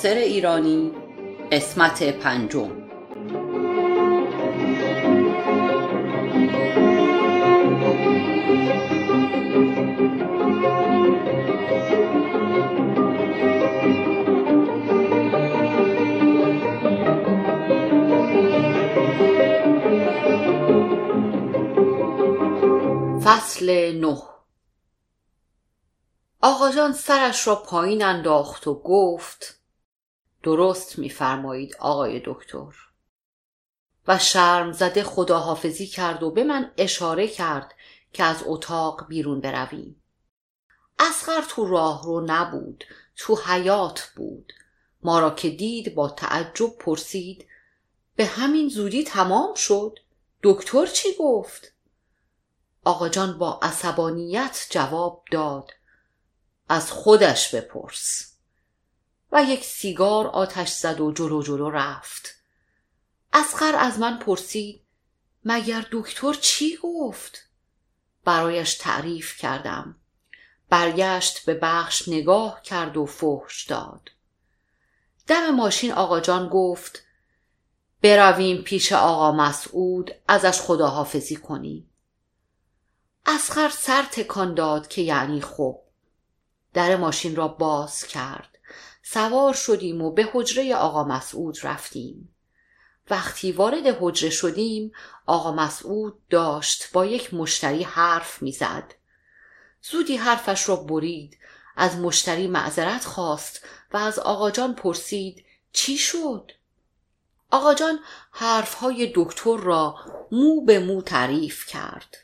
ناصر ایرانی قسمت پنجم. فصل نه. آقا سرش را پایین انداخت و گفت درست میفرمایید آقای دکتر. و شرم زده خداحافظی کرد و به من اشاره کرد که از اتاق بیرون برویم. اسخر تو راه رو نبود تو حیات بود. ما را که دید با تعجب پرسید به همین زودی تمام شد؟ دکتر چی گفت؟ آقا جان با عصبانیت جواب داد از خودش بپرس. و یک سیگار آتش زد و جلو جلو رفت. اسقر از من پرسید مگر دکتر چی گفت؟ برایش تعریف کردم. برگشت به بخش نگاه کرد و فحش داد. دم ماشین آقا جان گفت برویم پیش آقا مسعود ازش خداحافظی کنیم. اسخر سر تکان داد که یعنی خوب در ماشین را باز کرد. سوار شدیم و به حجره آقا مسعود رفتیم. وقتی وارد حجره شدیم آقا مسعود داشت با یک مشتری حرف می‌زد. زودی حرفش را برید از مشتری معذرت خواست و از آقا جان پرسید چی شد؟ آقا جان حرفهای دکتر را مو به مو تعریف کرد.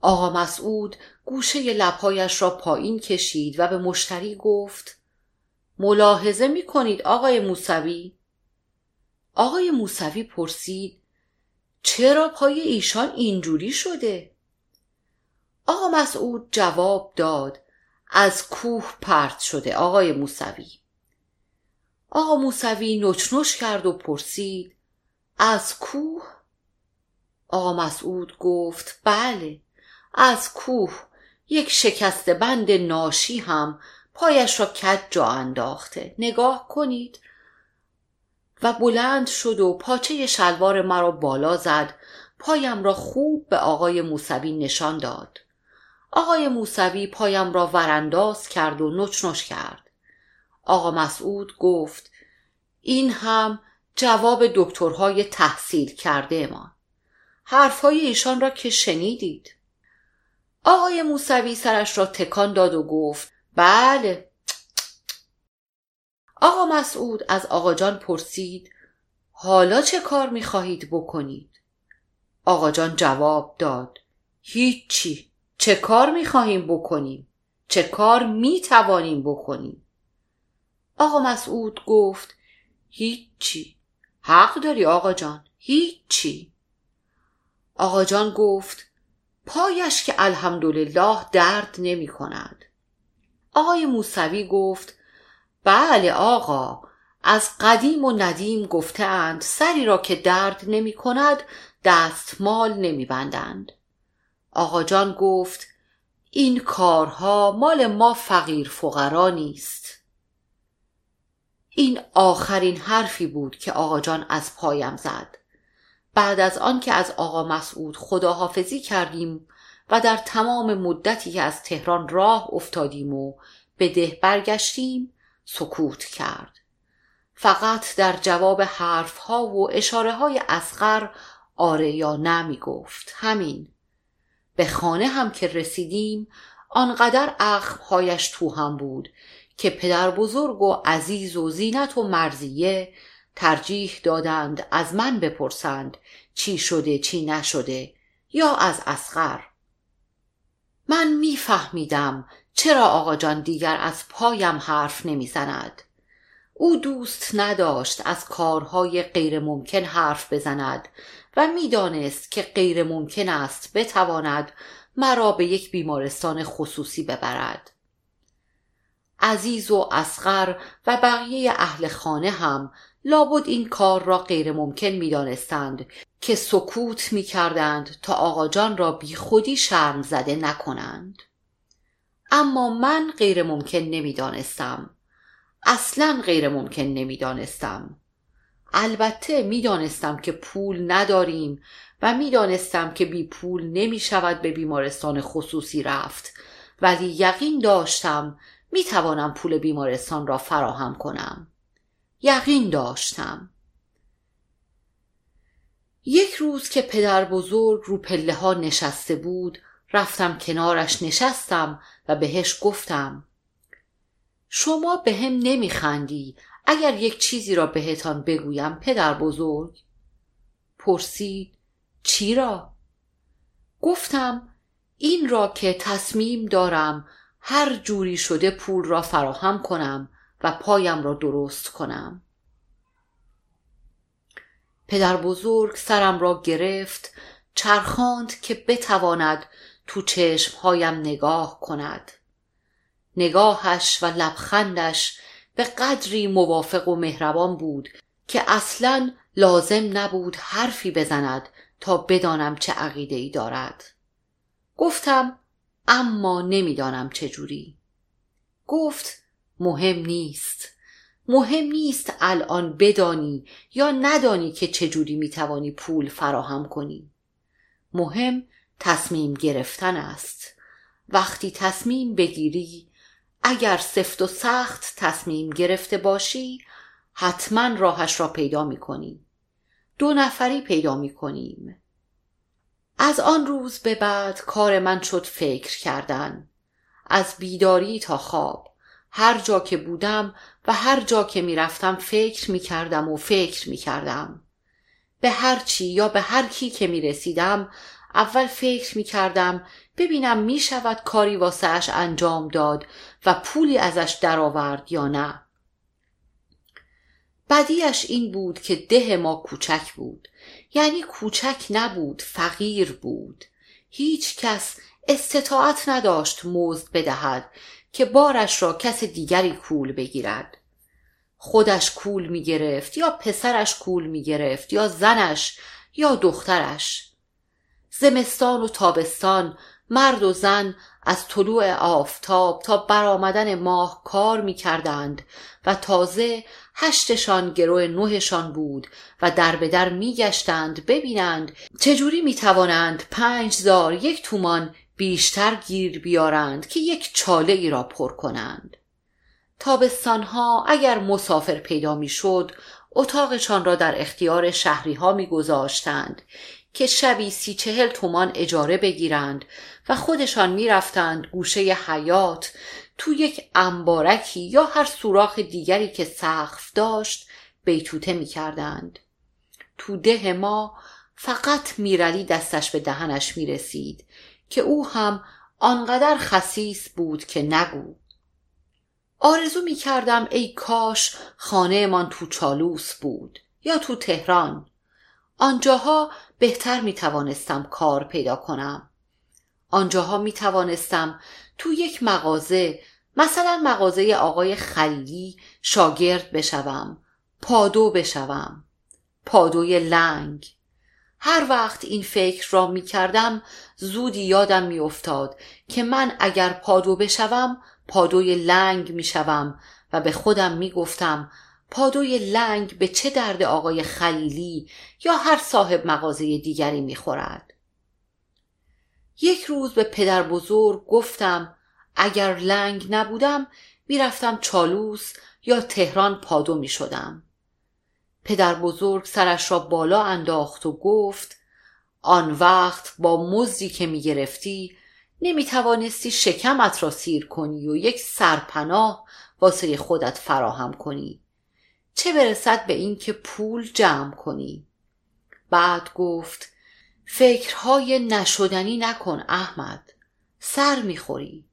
آقا مسعود گوشه لبهایش را پایین کشید و به مشتری گفت ملاحظه می کنید آقای موسوی؟ آقای موسوی پرسید چرا پای ایشان اینجوری شده؟ آقا مسعود جواب داد از کوه پرت شده آقای موسوی آقا موسوی نچنش کرد و پرسید از کوه؟ آقا مسعود گفت بله از کوه یک شکست بند ناشی هم پایش را کج جا انداخته. نگاه کنید. و بلند شد و پاچه شلوار مرا بالا زد. پایم را خوب به آقای موسوی نشان داد. آقای موسوی پایم را ورانداز کرد و نچنش کرد. آقا مسعود گفت این هم جواب دکترهای تحصیل کرده ما. حرفهای ایشان را که شنیدید. آقای موسوی سرش را تکان داد و گفت بله. آقا مسعود از آقا جان پرسید حالا چه کار می‌خواهید بکنید؟ آقا جان جواب داد هیچی. چه کار می‌خواهیم بکنیم؟ چه کار می‌توانیم بکنیم؟ آقا مسعود گفت هیچی. حق داری آقا جان هیچی. آقا جان گفت پایش که الحمدلله درد نمی کند آقای موسوی گفت بله آقا از قدیم و ندیم گفتند سری را که درد نمی کند دستمال نمی بندند آقا جان گفت این کارها مال ما فقیر فقرا نیست. این آخرین حرفی بود که آقا جان از پایم زد. بعد از آن که از آقا مسعود خداحافظی کردیم و در تمام مدتی که از تهران راه افتادیم و به ده برگشتیم سکوت کرد. فقط در جواب حرف ها و اشاره های اسقر آره یا نه می گفت همین. به خانه هم که رسیدیم آنقدر اخمهایش تو هم بود که پدر بزرگ و عزیز و زینت و مرزیه ترجیح دادند از من بپرسند چی شده چی نشده یا از اسقر من میفهمیدم چرا آقا جان دیگر از پایم حرف نمی‌زند. او دوست نداشت از کارهای غیر ممکن حرف بزند و می‌دانست که غیر ممکن است بتواند مرا به یک بیمارستان خصوصی ببرد. عزیز و اسقر و بقیه اهل خانه هم لابد این کار را غیر ممکن می دانستند که سکوت می کردند تا آقا جان را بی خودی شرم زده نکنند. اما من غیر ممکن نمی دانستم اصلا غیر ممکن نمی‌دانستم. البته می‌دانستم که پول نداریم و می‌دانستم که بی پول نمی شود به بیمارستان خصوصی رفت. ولی یقین داشتم می توانم پول بیمارستان را فراهم کنم. یقین داشتم یک روز که پدر بزرگ رو پله ها نشسته بود رفتم کنارش نشستم و بهش گفتم شما به هم نمیخندی اگر یک چیزی را بهتان بگویم پدر بزرگ پرسید چی را؟ گفتم این را که تصمیم دارم هر جوری شده پول را فراهم کنم و پایم را درست کنم. پدر بزرگ سرم را گرفت چرخاند که بتواند تو چشمهایم نگاه کند. نگاهش و لبخندش به قدری موافق و مهربان بود که اصلا لازم نبود حرفی بزند تا بدانم چه عقیده ای دارد. گفتم اما نمی‌دانم چجوری گفت مهم نیست مهم نیست الان بدانی یا ندانی که چجوری می‌توانی پول فراهم کنی مهم تصمیم گرفتن است وقتی تصمیم بگیری اگر سفت و سخت تصمیم گرفته باشی حتما راهش را پیدا می کنی. دو نفری پیدا می کنیم. از آن روز به بعد کار من شد فکر کردن. از بیداری تا خواب. هر جا که بودم و هر جا که می رفتم فکر می کردم و فکر می کردم. به هر چی یا به هر کی که می رسیدم اول فکر می کردم ببینم می شود کاری واسهش انجام داد و پولی ازش درآورد یا نه. بدیش این بود که ده ما کوچک بود. یعنی کوچک نبود فقیر بود. هیچ کس استطاعت نداشت مزد بدهد. که بارش را کس دیگری کول بگیرد. خودش کول می گرفت یا پسرش کول می گرفت یا زنش یا دخترش. زمستان و تابستان مرد و زن از طلوع آفتاب تا برآمدن ماه کار می کردند و تازه هشتشان گروه نهشان بود و در به در می گشتند ببینند چجوری می توانند پنج زار یک تومان بیشتر گیر بیارند که یک چاله ای را پر کنند. تابستانها اگر مسافر پیدا می شد اتاقشان را در اختیار شهری ها می گذاشتند که شبی سی چهل تومان اجاره بگیرند و خودشان می‌رفتند گوشه حیات تو یک انبارکی یا هر سوراخ دیگری که سقف داشت بیتوته می‌کردند. تو ده ما فقط میرلی دستش به دهنش می‌رسید که او هم آنقدر خسیس بود که نگو. آرزو می‌کردم ای کاش خانهمان تو چالوس بود یا تو تهران. آنجاها بهتر می توانستم کار پیدا کنم. آنجاها می توانستم تو یک مغازه مثلا مغازه آقای خلیلی شاگرد بشوم پادو بشوم. پادوی لنگ. هر وقت این فکر را می کردم زودی یادم می افتاد که من اگر پادو بشوم پادوی لنگ می شوم و به خودم می گفتم پادوی لنگ به چه درد آقای خلیلی یا هر صاحب مغازه دیگری می‌خورد یک روز به پدر بزرگ گفتم اگر لنگ نبودم می‌رفتم چالوس یا تهران پادو می شدم. پدر بزرگ سرش را بالا انداخت و گفت آن وقت با مزدی که می گرفتی نمی توانستی شکمت را سیر کنی و یک سرپناه واسه خودت فراهم کنی. چه برسد به اینکه پول جمع کنی؟ بعد گفت فکرهای نشدنی نکن احمد سر می‌خوری.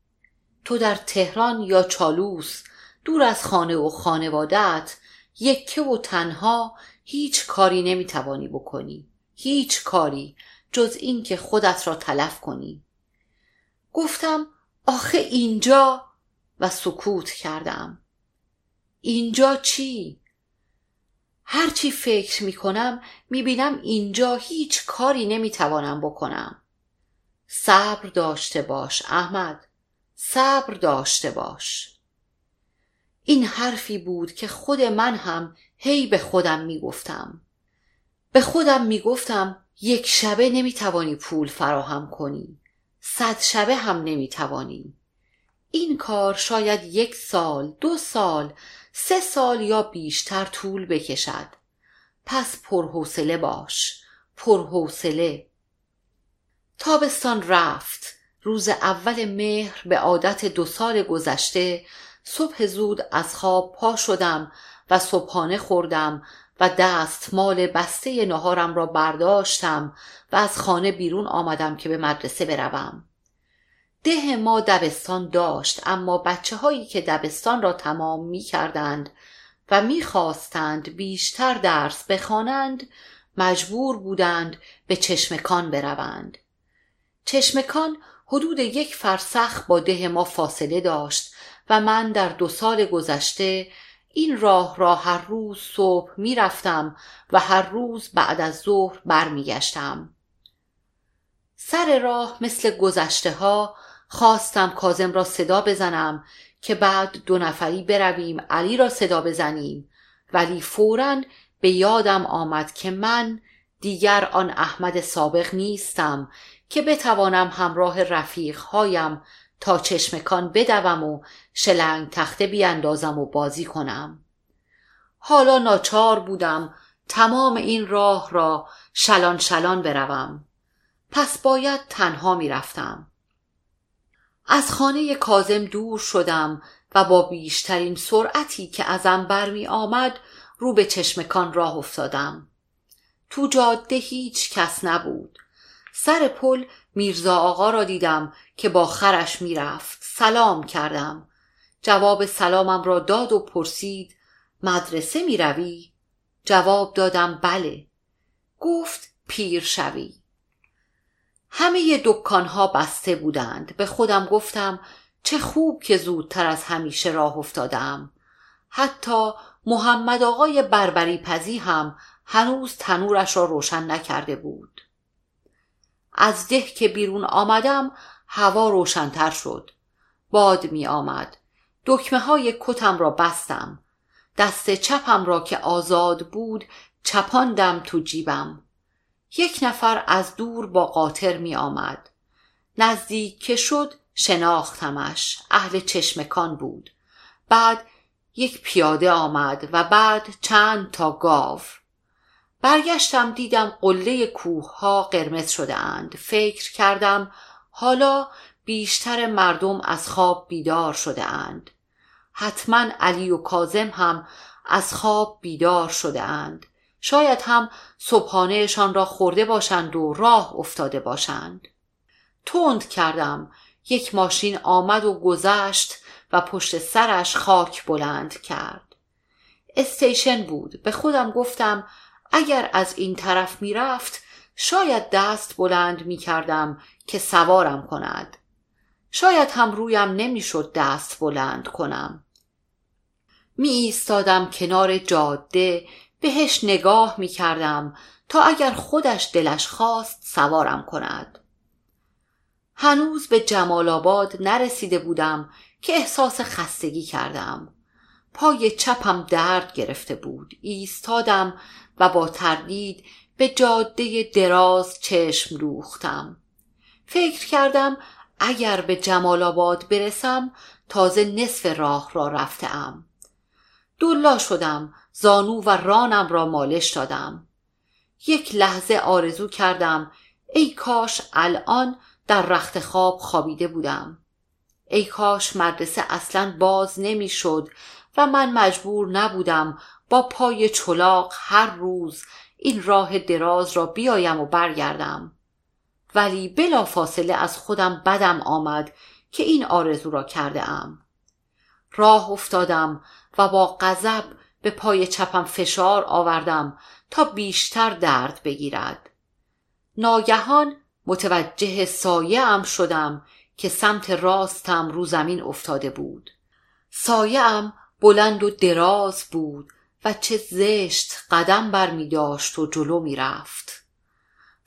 تو در تهران یا چالوس دور از خانه و خانوادت یکه و تنها هیچ کاری نمی‌توانی بکنی. هیچ کاری جز اینکه خودت را تلف کنی. گفتم آخه اینجا و سکوت کردم. اینجا چی؟ هرچی فکر می کنم می بینم اینجا هیچ کاری نمی توانم بکنم. صبر داشته باش احمد. صبر داشته باش. این حرفی بود که خود من هم هی به خودم می‌گفتم. به خودم می‌گفتم یک شبه نمی‌توانی پول فراهم کنی. صد شبه هم نمی‌توانی. این کار شاید یک سال دو سال سه سال یا بیشتر طول بکشد. پس پرحوصله باش. پرحوصله. تابستان رفت. روز اول مهر به عادت دو سال گذشته صبح زود از خواب پا شدم و صبحانه خوردم و دستمال بسته نهارم را برداشتم و از خانه بیرون آمدم که به مدرسه بروم. ده ما دبستان داشت اما بچه هایی که دبستان را تمام می کردند و می خواستند بیشتر درس بخوانند مجبور بودند به چشمکان بروند. چشمکان حدود یک فرسخ با ده ما فاصله داشت و من در دو سال گذشته این راه را هر روز صبح می رفتم و هر روز بعد از ظهر برمیگشتم. سر راه مثل گذشته ها خواستم کازم را صدا بزنم که بعد دو نفری برویم علی را صدا بزنیم ولی فورا به یادم آمد که من دیگر آن احمد سابق نیستم که بتوانم همراه رفیقهایم تا چشمکان بدوم و شلنگ تخته بیاندازم و بازی کنم. حالا ناچار بودم تمام این راه را شلان شلان بروم. پس باید تنها می‌رفتم. از خانه کازم دور شدم و با بیشترین سرعتی که ازم برمی آمد رو به چشمکان راه افتادم. تو جاده هیچ کس نبود. سر پل میرزا آقا را دیدم که با خرش می‌رفت. سلام کردم. جواب سلامم را داد و پرسید مدرسه می‌روی؟ جواب دادم بله. گفت پیر شوی. همه دکانها بسته بودند. به خودم گفتم چه خوب که زودتر از همیشه راه افتادم. حتی محمد آقای بربری پزی هم هنوز تنورش را روشن نکرده بود. از ده که بیرون آمدم هوا روشنتر شد. باد می آمد. دکمه های کتم را بستم. دست چپم را که آزاد بود چپاندم تو جیبم. یک نفر از دور با قاطر می آمد. نزدیک که شد شناختمش. اهل چشمکان بود. بعد یک پیاده آمد و بعد چند تا گاو. برگشتم دیدم قله کوه ها قرمز شده اند فکر کردم حالا بیشتر مردم از خواب بیدار شده اند حتما علی و کازم هم از خواب بیدار شده اند شاید هم صبحانهشان را خورده باشند و راه افتاده باشند. تند کردم. یک ماشین آمد و گذشت و پشت سرش خاک بلند کرد. استیشن بود. به خودم گفتم اگر از این طرف می‌رفت شاید دست بلند می کردم که سوارم کند. شاید هم رویم نمی‌شد دست بلند کنم. می ایستادم کنار جاده بهش نگاه می کردم تا اگر خودش دلش خواست سوارم کند. هنوز به جمال آباد نرسیده بودم که احساس خستگی کردم. پای چپم درد گرفته بود ایستادم و با تردید به جاده دراز چشم دوختم. فکر کردم اگر به جمال آباد برسم تازه نصف راه را رفتم دلا شدم زانو و رانم را مالش دادم. یک لحظه آرزو کردم ای کاش الان در رخت خواب خوابیده بودم. ای کاش مدرسه اصلا باز نمی‌شد من مجبور نبودم با پای چلاق هر روز این راه دراز را بیایم و برگردم. ولی بلا فاصله از خودم بدم آمد که این آرزو را کرده ام راه افتادم و با غضب به پای چپم فشار آوردم تا بیشتر درد بگیرد. ناگهان متوجه سایه ام شدم که سمت راستم رو زمین افتاده بود. سایه ام بلند و دراز بود و چه زشت قدم بر می داشت و جلو می رفت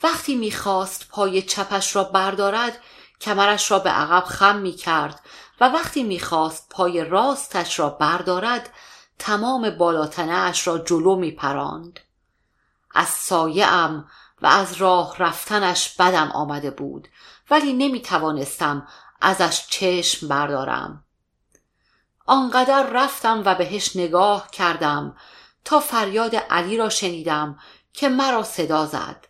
وقتی می‌خواست پای چپش را بردارد کمرش را به عقب خم می کرد و وقتی می‌خواست پای راستش را بردارد تمام بالاتنه اش را جلو می پراند. از سایه ام و از راه رفتنش بدم آمده بود ولی نمی توانستم ازش چشم بردارم آنقدر رفتم و بهش نگاه کردم تا فریاد علی را شنیدم که مرا صدا زد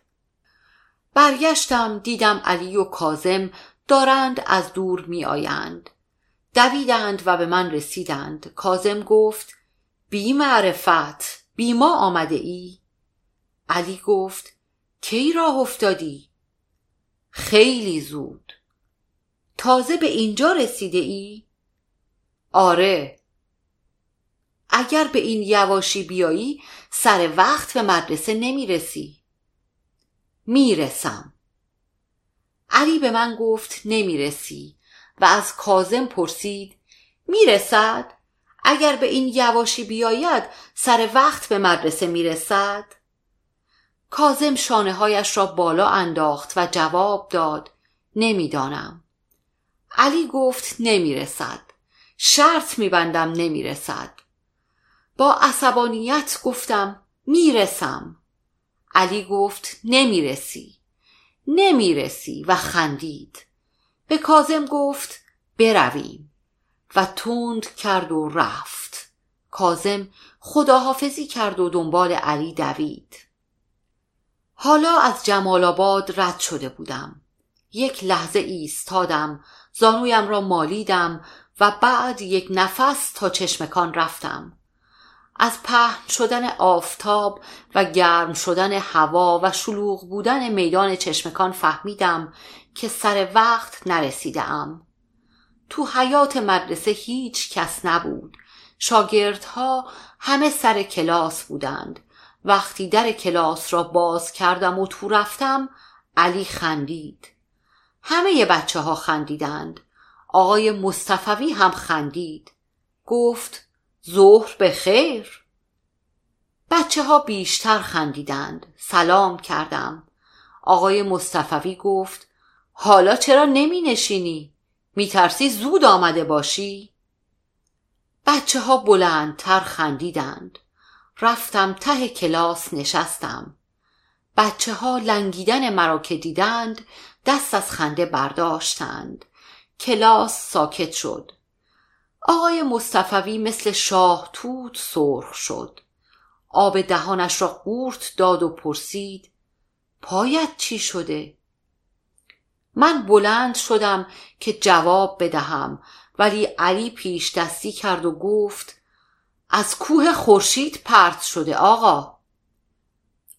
برگشتم دیدم علی و کازم دارند از دور می آیند. دویدند و به من رسیدند کازم گفت بی معرفت بی ما آمده ای؟ علی گفت کی راه افتادی؟ خیلی زود تازه به اینجا رسیده ای؟ آره. اگر به این یواشی بیایی سر وقت به مدرسه نمی‌رسی. می‌رسم. علی به من گفت نمی‌رسی و از کازم پرسید می‌رسد؟ اگر به این یواشی بیاید سر وقت به مدرسه می‌رسد؟ کازم شانه هایش را بالا انداخت و جواب داد نمی‌دانم. علی گفت نمی‌رسد. شرط میبندم نمی‌رسد. با عصبانیت گفتم می‌رسم. علی گفت نمی‌رسی. نمی‌رسی و خندید. به کازم گفت برویم. و تند کرد و رفت. کازم خداحافظی کرد و دنبال علی دوید. حالا از جمال آباد رد شده بودم. یک لحظه ایستادم زانویم را مالیدم و بعد یک نفس تا چشمکان رفتم. از پهن شدن آفتاب و گرم شدن هوا و شلوغ بودن میدان چشمکان فهمیدم که سر وقت نرسیدم تو حیات مدرسه هیچ کس نبود. شاگردها همه سر کلاس بودند. وقتی در کلاس را باز کردم و تو رفتم علی خندید. همه بچه ها خندیدند. آقای مصطفوی هم خندید. گفت ظهر به خیر بچه ها بیشتر خندیدند. سلام کردم. آقای مصطفوی گفت حالا چرا نمی نشینی؟ می ترسی زود آمده باشی؟ بچه ها بلندتر خندیدند. رفتم ته کلاس نشستم. بچه ها لنگیدن مرا که دیدند دست از خنده برداشتند. کلاس ساکت شد. آقای مصطفوی مثل شاه توت سرخ شد. آب دهانش را قورت داد و پرسید پایت چی شده؟ من بلند شدم که جواب بدهم ولی علی پیش دستی کرد و گفت از کوه خورشید پرت شده آقا.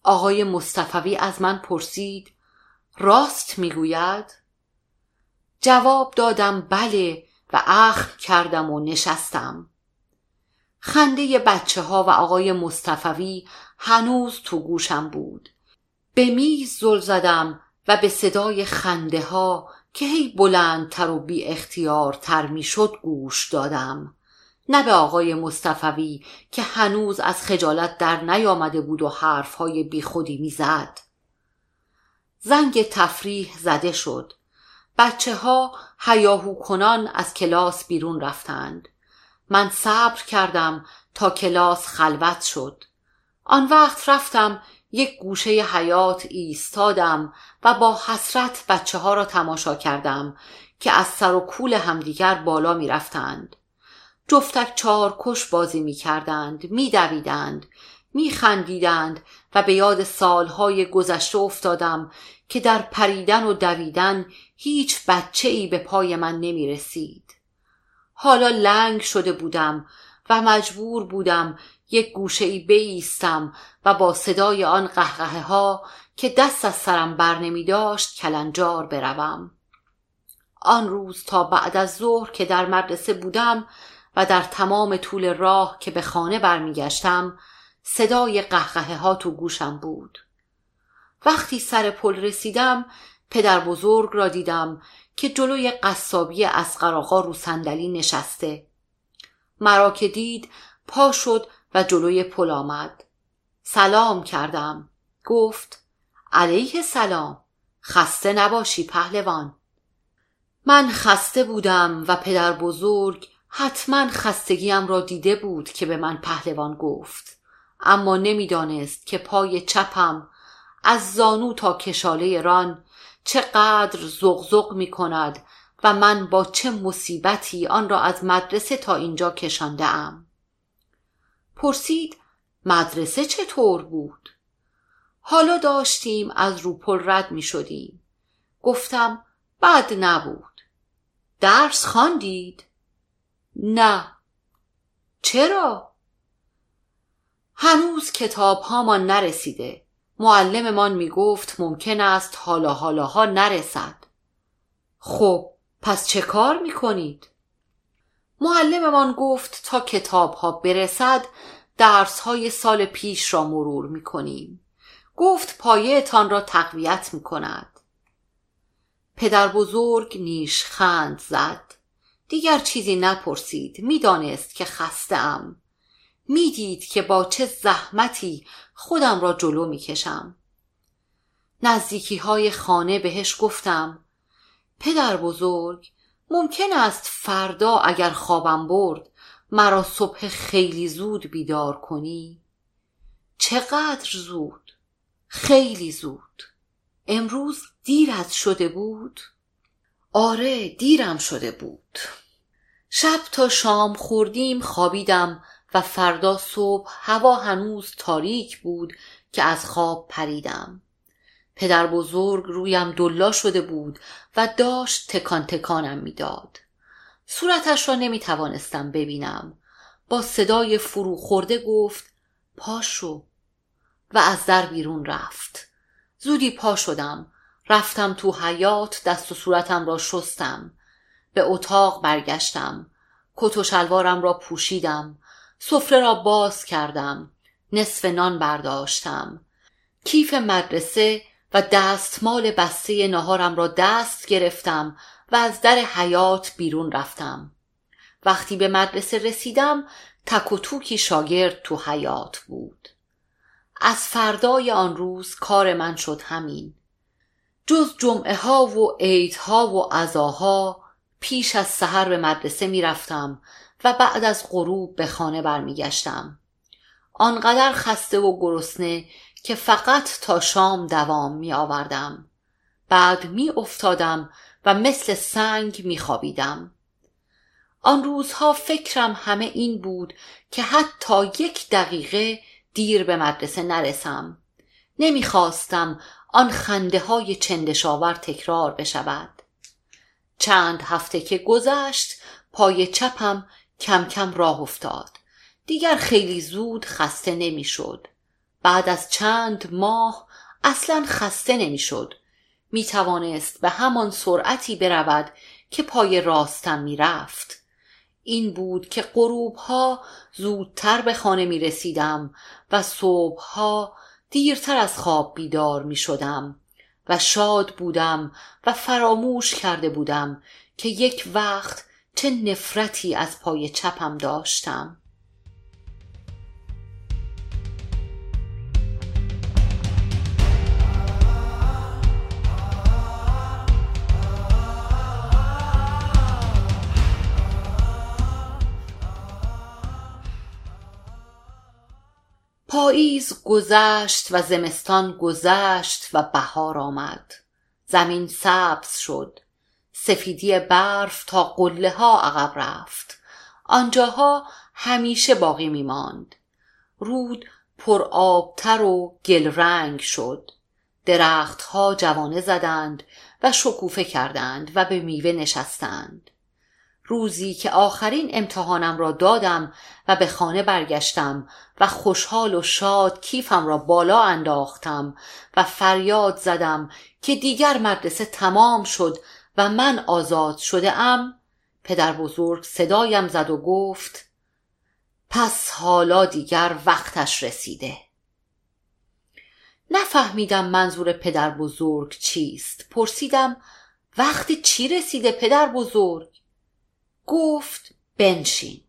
آقای مصطفوی از من پرسید راست می‌گوید؟ جواب دادم بله و اخم کردم و نشستم خنده بچه ها و آقای مصطفوی هنوز تو گوشم بود به میز زل زدم و به صدای خنده ها که هی بلندتر و بی اختیار تر می شد گوش دادم نه به آقای مصطفوی که هنوز از خجالت در نیامده بود و حرفهای بی خودی می زد. زنگ تفریح زده شد. بچه ها هیاهو کنان از کلاس بیرون رفتند. من صبر کردم تا کلاس خلوت شد. آن وقت رفتم یک گوشه حیات ایستادم و با حسرت بچه ها را تماشا کردم که از سر و کول همدیگر بالا می رفتند. جفتک چارکش بازی می کردند می دویدند می خندیدند و به یاد سالهای گذشته افتادم که در پریدن و دویدن هیچ بچه ای به پای من نمی رسید. حالا لنگ شده بودم و مجبور بودم یک گوشه ای بیستم و با صدای آن قهقه ها که دست از سرم بر نمی داشت کلنجار بروم. آن روز تا بعد از ظهر که در مدرسه بودم و در تمام طول راه که به خانه برمیگشتم صدای قهقه ها تو گوشم بود وقتی سر پل رسیدم پدر بزرگ را دیدم که جلوی قصابی اسقر رو صندلی نشسته. مرا که دید پا شد و جلوی پل آمد. سلام کردم. گفت علیه سلام. خسته نباشی پهلوان. من خسته بودم و پدر بزرگ حتما خستگیم را دیده بود که به من پهلوان گفت. اما نمی‌دانست که پای چپم از زانو تا کشاله ران چقدر زغزغ می کند و من با چه مصیبتی آن را از مدرسه تا اینجا کشانده ام پرسید مدرسه چطور بود؟ حالا داشتیم از روپل رد می شدیم گفتم بد نبود درس خواندید؟ نه چرا؟ هنوز کتاب هامان نرسیده معلممان می گفت ممکن است حالا حالاها نرسد خب پس چه کار می کنید؟ معلممان گفت تا کتاب ها برسد درس های سال پیش را مرور می کنیم. گفت پایهتان را تقویت می کند. پدر بزرگ نیش خند زد. دیگر چیزی نپرسید. می‌دانست که خسته ام. می‌دید که با چه زحمتی خودم را جلو می‌کشم. نزدیکی های خانه بهش گفتم پدر بزرگ ممکن است فردا اگر خوابم برد مرا صبح خیلی زود بیدار کنی؟ چقدر زود؟ خیلی زود. امروز دیرت شده بود؟ آره دیرم شده بود. شب تا شام خوردیم خوابیدم و فردا صبح هوا هنوز تاریک بود که از خواب پریدم پدر بزرگ رویم دلا شده بود و داشت تکان تکانم می‌داد. صورتش را نمی توانستم ببینم. با صدای فرو خورده گفت پاشو و از در بیرون رفت. زودی پا شدم. رفتم تو حیات دست و صورتم را شستم. به اتاق برگشتم. کت و شلوارم را پوشیدم. سفره را باز کردم. نصف نان برداشتم. کیف مدرسه و دستمال بسته نهارم را دست گرفتم و از در حیات بیرون رفتم وقتی به مدرسه رسیدم تک و توکی شاگرد تو حیات بود از فردای آن روز کار من شد همین جز جمعه ها و عیدها و عزاها پیش از سحر به مدرسه می رفتم و بعد از غروب به خانه برمیگشتم آنقدر خسته و گرسنه که فقط تا شام دوام می آوردم. بعد می افتادم و مثل سنگ می خوابیدم. آن روزها فکرم همه این بود که حتی یک دقیقه دیر به مدرسه نرسم. نمی‌خواستم آن خنده های چندشاور تکرار بشود. چند هفته که گذشت پای چپم کم کم راه افتاد. دیگر خیلی زود خسته نمی‌شد. بعد از چند ماه اصلا خسته نمی‌شد. می توانست به همان سرعتی برود که پای راستم می رفت. این بود که غروب ها زودتر به خانه می رسیدم و صبح ها دیرتر از خواب بیدار می شدم و شاد بودم و فراموش کرده بودم که یک وقت چه نفرتی از پای چپم داشتم. پاییز گذشت و زمستان گذشت و بهار آمد زمین سبز شد سفیدی برف تا قله ها عقب رفت. آنجاها همیشه باقی می ماند رود پر آبتر و گل رنگ شد. درختها جوانه زدند و شکوفه کردند و به میوه نشستند. روزی که آخرین امتحانم را دادم و به خانه برگشتم و خوشحال و شاد کیفم را بالا انداختم و فریاد زدم که دیگر مدرسه تمام شد و من آزاد شده ام پدر بزرگ صدایم زد و گفت پس حالا دیگر وقتش رسیده. نفهمیدم منظور پدر بزرگ چیست. پرسیدم وقت چی رسیده پدر بزرگ؟ گفت بنشین.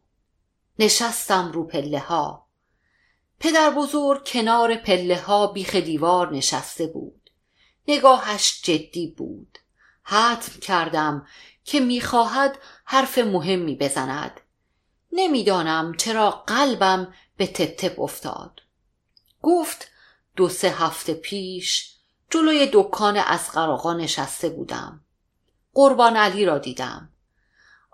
نشستم رو پله ها. پدر بزرگ کنار پله ها بیخ دیوار نشسته بود. نگاهش جدی بود. حتم کردم که می‌خواهد حرف مهمی بزند. نمی‌دانم چرا قلبم به تپ افتاد. گفت دو سه هفته پیش جلوی دکان از آقا نشسته بودم. قربان علی را دیدم.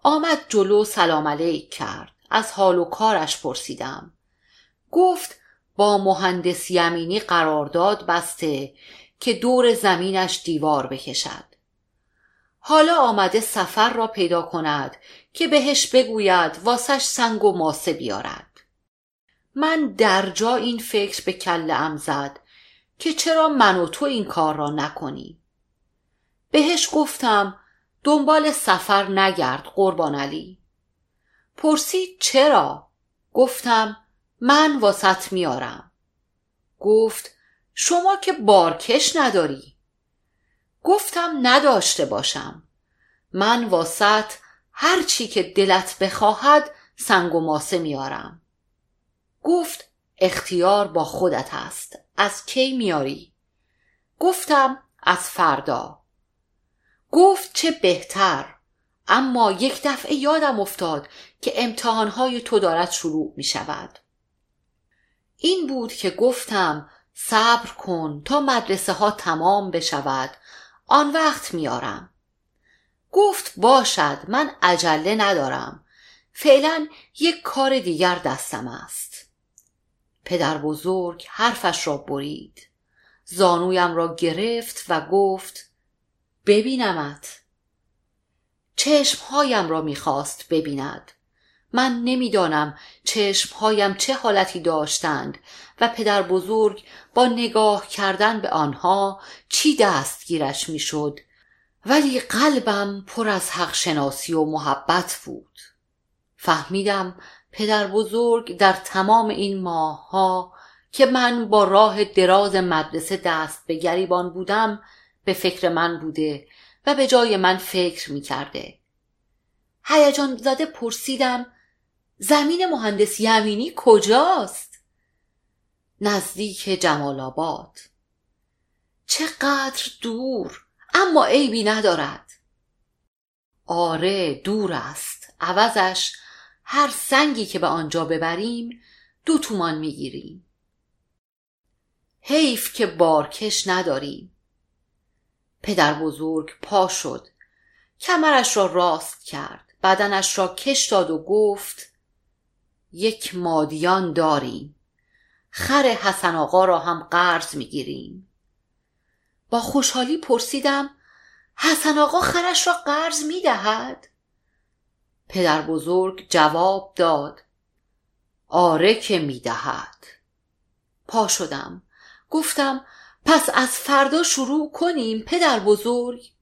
آمد جلو سلام علیک کرد. از حال و کارش پرسیدم. گفت با مهندس یمینی قرارداد بسته که دور زمینش دیوار بکشد. حالا آمده سفر را پیدا کند که بهش بگوید واسش سنگ و ماسه بیارد. من در جا این فکر به کله ام زد که چرا من و تو این کار را نکنی؟ بهش گفتم دنبال سفر نگرد قربان علی. پرسید چرا؟ گفتم من واسط میارم. گفت شما که بارکش نداری. گفتم نداشته باشم. من واسط هر چی که دلت بخواهد سنگ و ماسه میارم. گفت اختیار با خودت است. از کی میاری؟ گفتم از فردا. گفت چه بهتر. اما یک دفعه یادم افتاد که امتحانهای تو دارد شروع می شود این بود که گفتم صبر کن تا مدرسه ها تمام بشود. آن وقت میارم. گفت باشد من عجله ندارم. فعلا یک کار دیگر دستم است. پدر بزرگ حرفش را برید. زانویم را گرفت و گفت ببینمت. چشمهایم را می‌خواست ببیند. من نمی‌دانم چشمهایم چه حالتی داشتند و پدر بزرگ با نگاه کردن به آنها چی دستگیرش می‌شد. ولی قلبم پر از حق شناسی و محبت بود. فهمیدم پدر بزرگ در تمام این ماه ها که من با راه دراز مدرسه دست به گریبان بودم به فکر من بوده و به جای من فکر می کرده هیجان زده پرسیدم زمین مهندس یمینی کجاست؟ نزدیک جمال آباد. چقدر دور اما عیبی ندارد. آره دور است. عوضش هر سنگی که به آنجا ببریم دو تومان می‌گیریم. حیف که بارکش نداریم. پدر بزرگ پا شد. کمرش را راست کرد. بدنش را کش داد و گفت یک مادیان داریم. خر حسن آقا را هم قرض می‌گیریم. با خوشحالی پرسیدم حسن آقا خرش را قرض می‌دهد؟ پدر بزرگ جواب داد آره که می‌دهد. پا شدم. گفتم پس از فردا شروع کنیم پدر بزرگ؟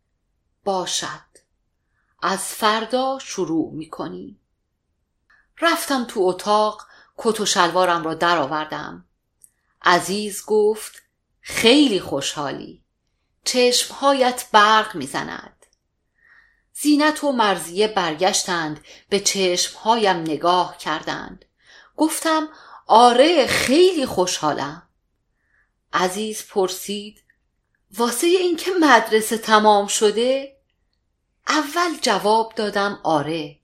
باشد. از فردا شروع می‌کنیم. رفتم تو اتاق کت و شلوارم را درآوردم. عزیز گفت خیلی خوشحالی. چشمهایت برق می‌زند. زینت و مرزیه برگشتند به چشمهایم نگاه کردند. گفتم آره خیلی خوشحالم. عزیز پرسید واسه اینکه مدرسه تمام شده؟ اول جواب دادم آره.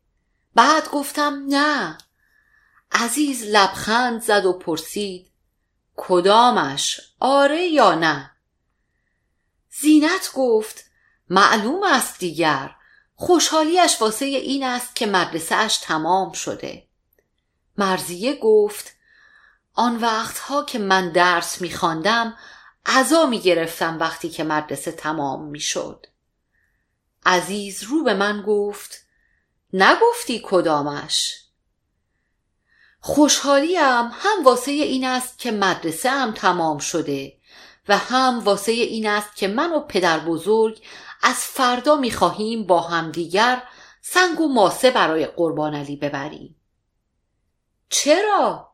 بعد گفتم نه. عزیز لبخند زد و پرسید کدامش آره یا نه؟ زینت گفت معلوم است دیگر. خوشحالیش واسه این است که مدرسه اش تمام شده. مرزیه گفت آن وقتها که من درس میخواندم عذا می‌گرفتم وقتی که مدرسه تمام می‌شد. عزیز رو به من گفت نگفتی کدامش خوشحالیم هم واسه این است که مدرسه هم تمام شده و هم واسه این است که من و پدر بزرگ از فردا می‌خواهیم با همدیگر سنگ و ماسه برای قربان علی ببریم چرا؟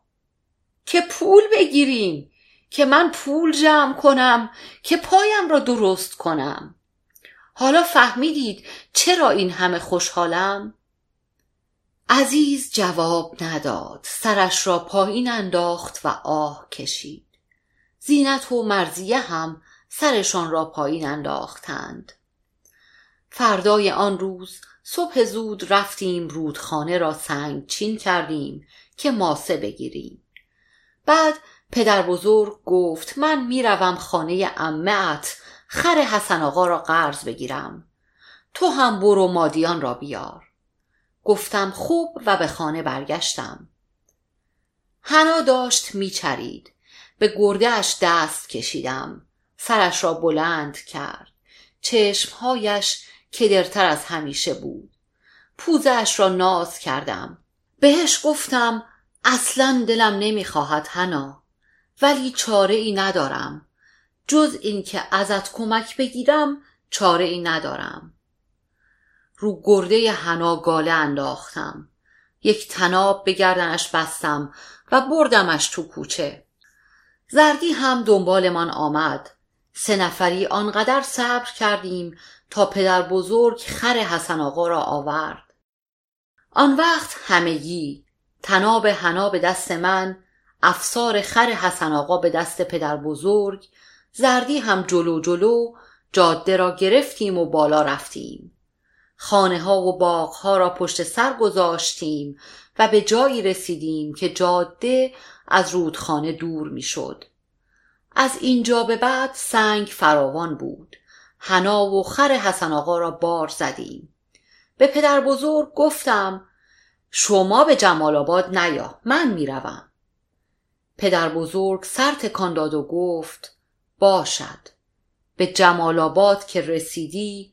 که پول بگیریم که من پول جمع کنم که پایم را درست کنم حالا فهمیدید چرا این همه خوشحالم؟ عزیز جواب نداد. سرش را پایین انداخت و آه کشید. زینت و مرزیه هم سرشان را پایین انداختند. فردای آن روز صبح زود رفتیم رودخانه را سنگ چین کردیم که ماسه بگیریم. بعد پدر بزرگ گفت من می‌روم خانه امت خر حسن آقا را قرض بگیرم. تو هم برو مادیان را بیار. گفتم خوب و به خانه برگشتم. هنا داشت میچرید. به گردهش دست کشیدم. سرش را بلند کرد. چشمهایش کدرتر از همیشه بود. پوزش را ناز کردم. بهش گفتم اصلا دلم نمی‌خواهد هنا ولی چاره ای ندارم. جز اینکه ازت کمک بگیرم چاره ای ندارم. رو گرده هنا گاله انداختم. یک تناب به گردنش بستم و بردمش تو کوچه. زردی هم دنبالمان آمد. سه نفری آنقدر صبر کردیم تا پدر بزرگ خر حسن آقا را آورد. آن وقت همگی تناب حنا به دست من افسار خر حسن آقا به دست پدر بزرگ زردی هم جلو جلو جاده را گرفتیم و بالا رفتیم. خانه ها و باغ ها را پشت سر گذاشتیم و به جایی رسیدیم که جاده از رودخانه دور می‌شد. از اینجا به بعد سنگ فراوان بود. حنا و خر حسن آقا را بار زدیم. به پدر بزرگ گفتم شما به جمال آباد نیا من می‌روم. پدر بزرگ سر تکان داد و گفت باشد. به جمال آباد که رسیدی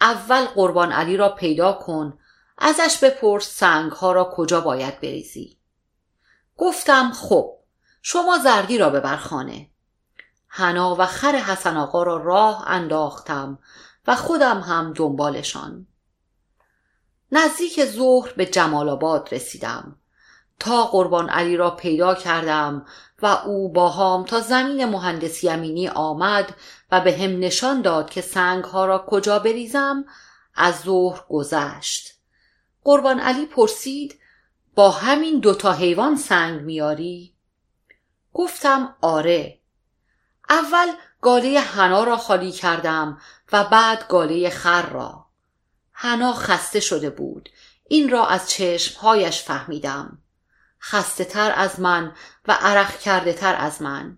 اول قربان علی را پیدا کن. ازش بپرس سنگ ها را کجا باید بریزی. گفتم خب شما زردی را ببر خانه. حنا و خر حسن آقا را راه انداختم و خودم هم دنبالشان. نزدیک ظهر به جمال آباد رسیدم. تا قربان علی را پیدا کردم و او با هم تا زمین مهندسی امینی آمد و به هم نشان داد که سنگ ها را کجا بریزم از ظهر گذشت. قربان علی پرسید با همین دوتا حیوان سنگ میاری؟ گفتم آره. اول گاله حنا را خالی کردم و بعد گاله خر را. حنا خسته شده بود. این را از چشمهایش فهمیدم. خسته تر از من و عرق کرده تر از من.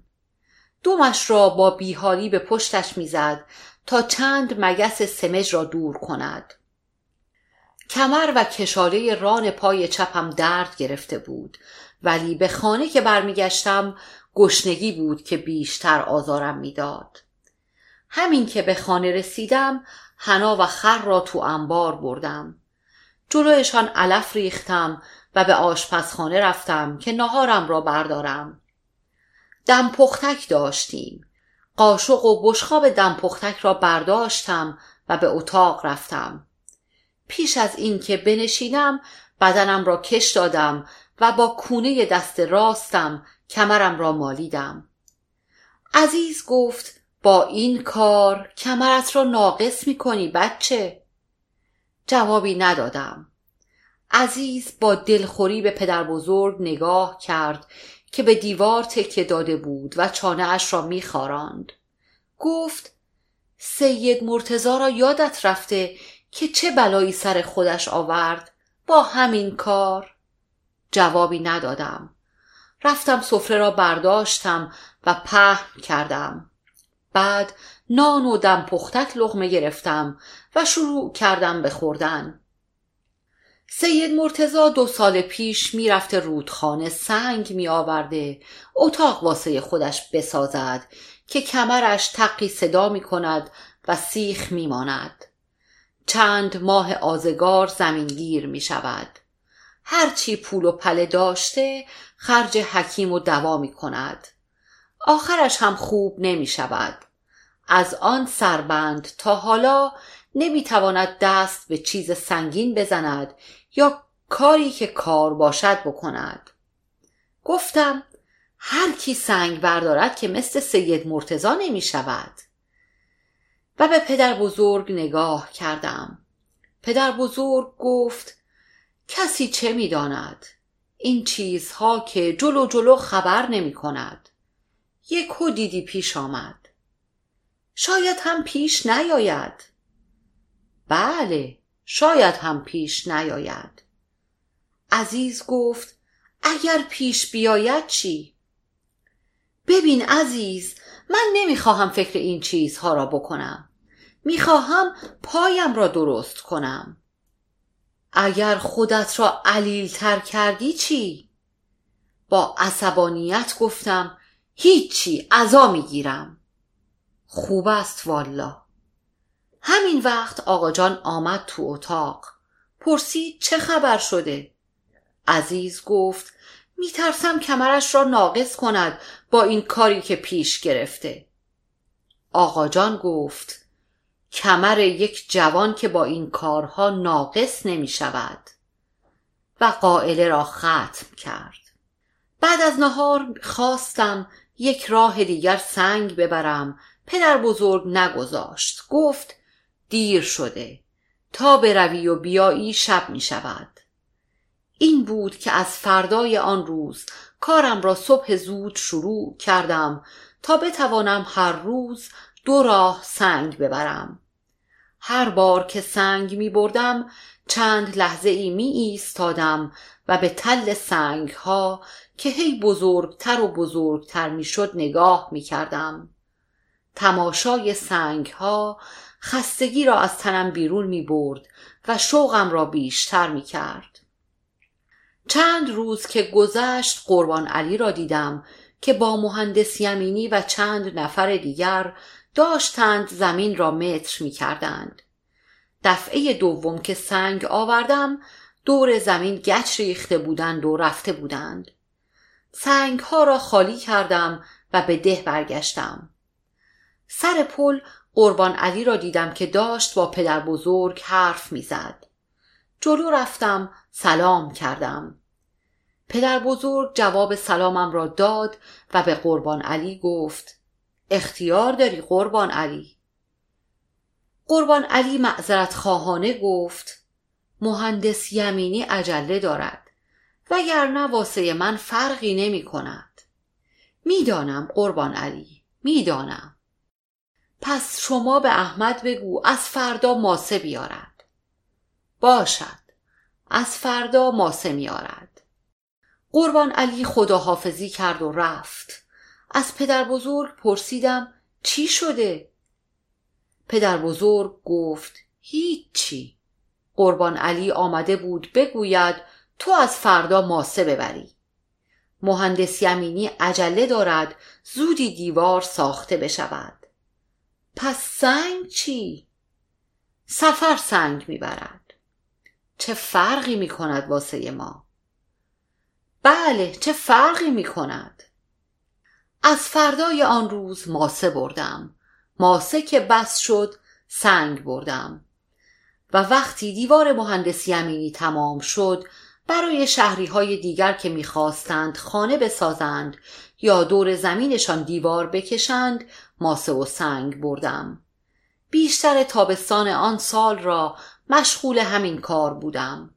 دومش را با بیحالی به پشتش می‌زد تا چند مگس سمج را دور کند. کمر و کشاله ران پای چپم درد گرفته بود ولی به خانه که برمیگشتم گشنگی بود که بیشتر آزارم می‌داد. همین که به خانه رسیدم حنا و خر را تو انبار بردم. جلویشان علف ریختم و به آشپزخانه رفتم که نهارم را بردارم. دم پختک داشتیم. قاشق و بشخاب دم پختک را برداشتم و به اتاق رفتم. پیش از اینکه بنشینم بدنم را کش دادم و با کونه دست راستم کمرم را مالیدم. عزیز گفت با این کار کمرت را ناقص می کنی بچه. جوابی ندادم. عزیز با دلخوری به پدر بزرگ نگاه کرد که به دیوار تکه داده بود و چانه اش را میخاراند. گفت سید مرتزا را یادت رفته که چه بلایی سر خودش آورد؟ با همین کار. جوابی ندادم. رفتم سفره را برداشتم و پهن کردم. بعد نان و دم پختک لغمه گرفتم و شروع کردم به خوردن. سید مرتزا دو سال پیش می‌رفته رودخانه سنگ می آورده اتاق واسه خودش بسازد که کمرش تقی صدا می کند و سیخ می ماند. چند ماه آزگار زمینگیر می شود. هرچی پول و پله داشته خرج حکیم و دوا می کند. آخرش هم خوب نمی شود. از آن سربند تا حالا نمی تواند دست به چیز سنگین بزند یا کاری که کار باشد بکند. گفتم هر کی سنگ بردارد که مثل سید مرتزا نمی شود. و به پدر بزرگ نگاه کردم. پدر بزرگ گفت کسی چه می داند؟ این چیزها که جلو جلو خبر نمی کند. یک دیدی پیش آمد. شاید هم پیش نیاید. بله شاید هم پیش نیاید. عزیز گفت اگر پیش بیاید چی؟ ببین عزیز من نمی‌خواهم فکر این چیزها را بکنم. می‌خواهم پایم را درست کنم. اگر خودت را علیلتر کردی چی؟ با عصبانیت گفتم هیچی ازا می‌گیرم. خوب است والا. همین وقت آقا جان آمد تو اتاق. پرسید چه خبر شده؟ عزیز گفت میترسم کمرش را ناقص کند با این کاری که پیش گرفته. آقا جان گفت کمر یک جوان که با این کارها ناقص نمی شود و قائله را ختم کرد. بعد از نهار خواستم یک راه دیگر سنگ ببرم. پدر بزرگ نگذاشت. گفت دیر شده. تا بروی و بیایی شب می شود. این بود که از فردای آن روز کارم را صبح زود شروع کردم تا بتوانم هر روز دو راه سنگ ببرم. هر بار که سنگ می بردم چند لحظه ای می ایستادم و به تل سنگ ها که هی بزرگتر و بزرگتر می شد نگاه می کردم. تماشای سنگ ها خستگی را از تنم بیرون می برد و شوقم را بیشتر می کرد چند روز که گذشت قربان علی را دیدم که با مهندس یمینی و چند نفر دیگر داشتند زمین را متر می کردند. دفعه دوم که سنگ آوردم دور زمین گچ ریخته بودند و رفته بودند. سنگ ها را خالی کردم و به ده برگشتم. سر پل قربان علی را دیدم که داشت با پدر بزرگ حرف می‌زد. جلو رفتم سلام کردم. پدر بزرگ جواب سلامم را داد و به قربان علی گفت اختیار داری قربان علی قربان علی معذرت خواهانه گفت مهندس یمینی عجله دارد وگرنه واسه من فرقی نمی کند می‌دانم قربان علی می‌دانم پس شما به احمد بگو از فردا ماسه بیارد. باشد. از فردا ماسه میارد. قربان علی خداحافظی کرد و رفت. از پدر بزرگ پرسیدم چی شده؟ پدر بزرگ گفت هیچی. قربان علی آمده بود بگوید تو از فردا ماسه ببری. مهندس یمینی عجله دارد زودی دیوار ساخته بشود. پس سنگ چی؟ سفر سنگ می‌برد چه فرقی می‌کند واسه ما؟ بله چه فرقی می‌کند از فردای آن روز ماسه بردم ماسه که بس شد سنگ بردم و وقتی دیوار مهندسی یمینی تمام شد برای شهری های دیگر که می‌خواستند خانه بسازند یا دور زمینشان دیوار بکشند ماسه و سنگ بردم. بیشتر تابستان آن سال را مشغول همین کار بودم.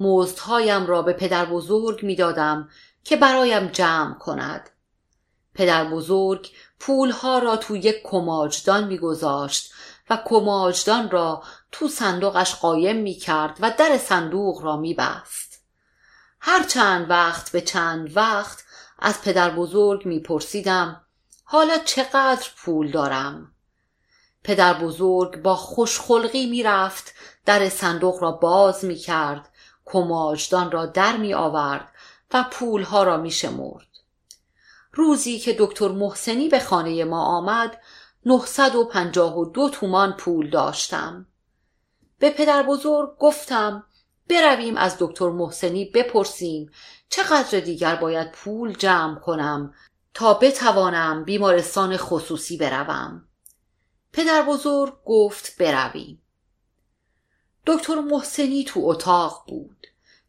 مزدهایم را به پدر بزرگ می‌دادم که برایم جمع کند. پدر بزرگ پولها را تو یک کماجدان میگذاشت و کماجدان را تو صندوقش قایم می کرد و در صندوق را می بست. هر چند وقت به چند وقت از پدر بزرگ می پرسیدم حالا چقدر پول دارم؟ پدر بزرگ با خوشخلقی می رفت در صندوق را باز می کرد کماجدان را در می آورد و پولها را می شمرد. روزی که دکتر محسنی به خانه ما آمد 952 تومان پول داشتم به پدر بزرگ گفتم برویم از دکتر محسنی بپرسیم چقدر دیگر باید پول جمع کنم تا بتوانم بیمارستان خصوصی بروم؟ پدر بزرگ گفت برویم. دکتر محسنی تو اتاق بود.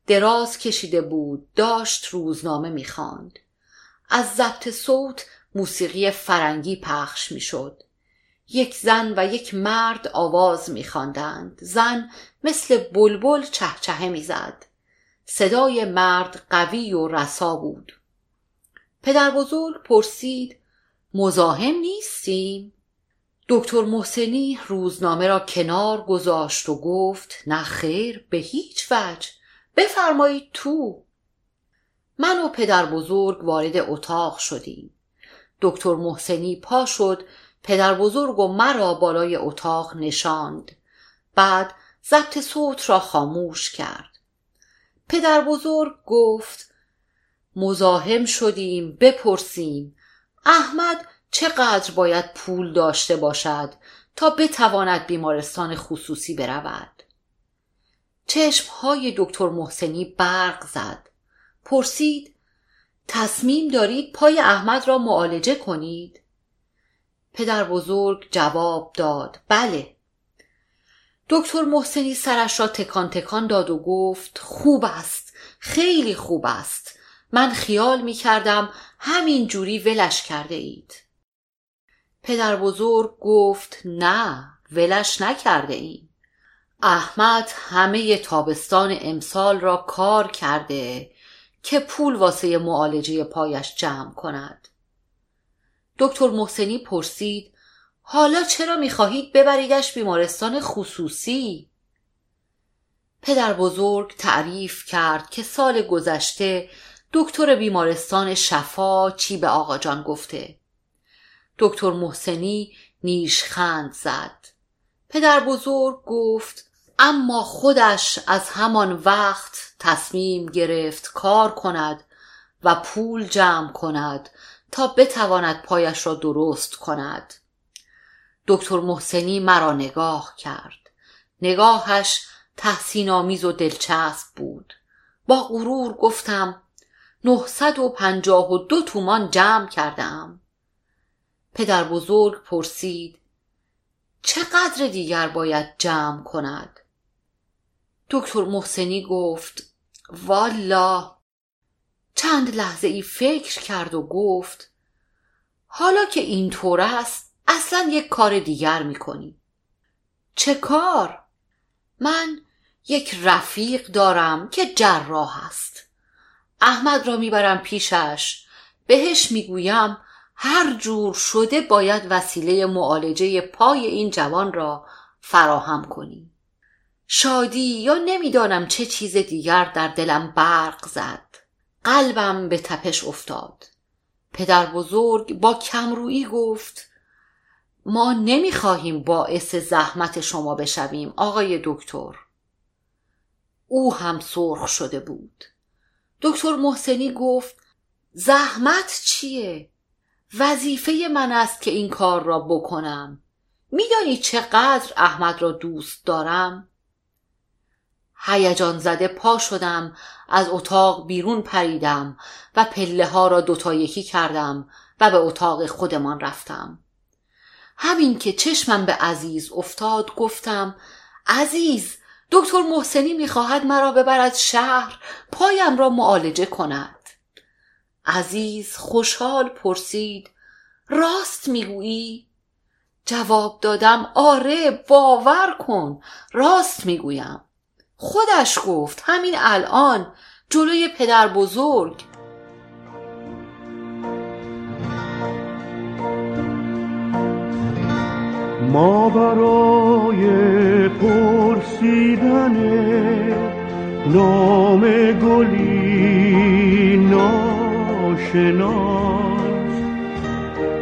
دراز کشیده بود داشت روزنامه می‌خواند. از ضبط صوت موسیقی فرنگی پخش می‌شد. یک زن و یک مرد آواز میخواندند. زن مثل بلبل چهچهه می‌زد. صدای مرد قوی و رسا بود. پدر بزرگ پرسید مزاحم نیستیم؟ دکتر محسنی روزنامه را کنار گذاشت و گفت نه خیر به هیچ وجه. بفرمایید تو. من و پدر بزرگ وارد اتاق شدیم. دکتر محسنی پا شد پدر بزرگ و مرا بالای اتاق نشاند. بعد ضبط صوت را خاموش کرد. پدر بزرگ گفت مزاحم شدیم بپرسیم. احمد چقدر باید پول داشته باشد تا بتواند بیمارستان خصوصی برود؟ چشمهای دکتر محسنی برق زد. پرسید تصمیم دارید پای احمد را معالجه کنید؟ پدر بزرگ جواب داد. بله. دکتر محسنی سرش را تکان تکان داد و گفت خوب است. خیلی خوب است. من خیال می کردم همین جوری ولش کرده اید. پدر بزرگ گفت نه ولش نکرده ایم. احمد همه تابستان امسال را کار کرده که پول واسه معالجه پایش جمع کند. دکتر محسنی پرسید حالا چرا می‌خواهید ببریدش بیمارستان خصوصی؟ پدر بزرگ تعریف کرد که سال گذشته دکتر بیمارستان شفا چی به آقا جان گفته دکتر محسنی نیشخند زد پدر بزرگ گفت اما خودش از همان وقت تصمیم گرفت کار کند و پول جمع کند تا بتواند پایش را درست کند. دکتر محسنی مرا نگاه کرد. نگاهش تحسین آمیز و دلچسب بود. با غرور گفتم نهصد و پنجاه و دو تومان جمع کردم پدر بزرگ پرسید چقدر دیگر باید جمع کند؟ دکتر محسنی گفت والا چند لحظه ای فکر کرد و گفت حالا که اینطور است اصلا یک کار دیگر می‌کنی. چه کار؟ من یک رفیق دارم که جراح است. احمد را می‌برم پیشش. بهش می‌گویم هر جور شده باید وسیله معالجه پای این جوان را فراهم کنی. شادی یا نمی‌دانم چه چیز دیگر در دلم برق زد. قلبم به تپش افتاد. پدر بزرگ با کمرویی گفت ما نمی‌خواهیم باعث زحمت شما بشویم آقای دکتر. او هم سرخ شده بود. دکتر محسنی گفت زحمت چیه؟ وظیفه من است که این کار را بکنم. میدانی چقدر احمد را دوست دارم؟ هیجان زده پا شدم از اتاق بیرون پریدم و پله ها را دوتا یکی کردم و به اتاق خودمان رفتم. همین که چشمم به عزیز افتاد گفتم عزیز دکتر محسنی می‌خواهد مرا ببرد شهر پایم را معالجه کند. عزیز خوشحال پرسید راست می‌گویی؟ جواب دادم آره باور کن راست می‌گویم. خودش گفت همین الان جلوی پدر بزرگ. ما برای پرسیدن نام گلی ناشناس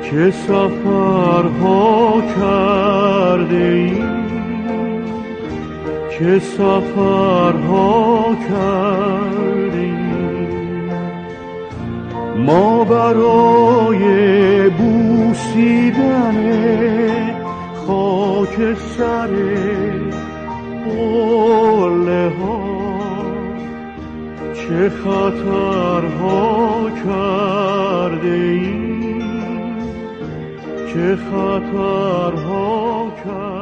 چه سفرها کرده ایم چه سفرها کردیم ما برای بوسیدن خاک سر قله ها چه خطرها کرده ایم چه خطرها کرده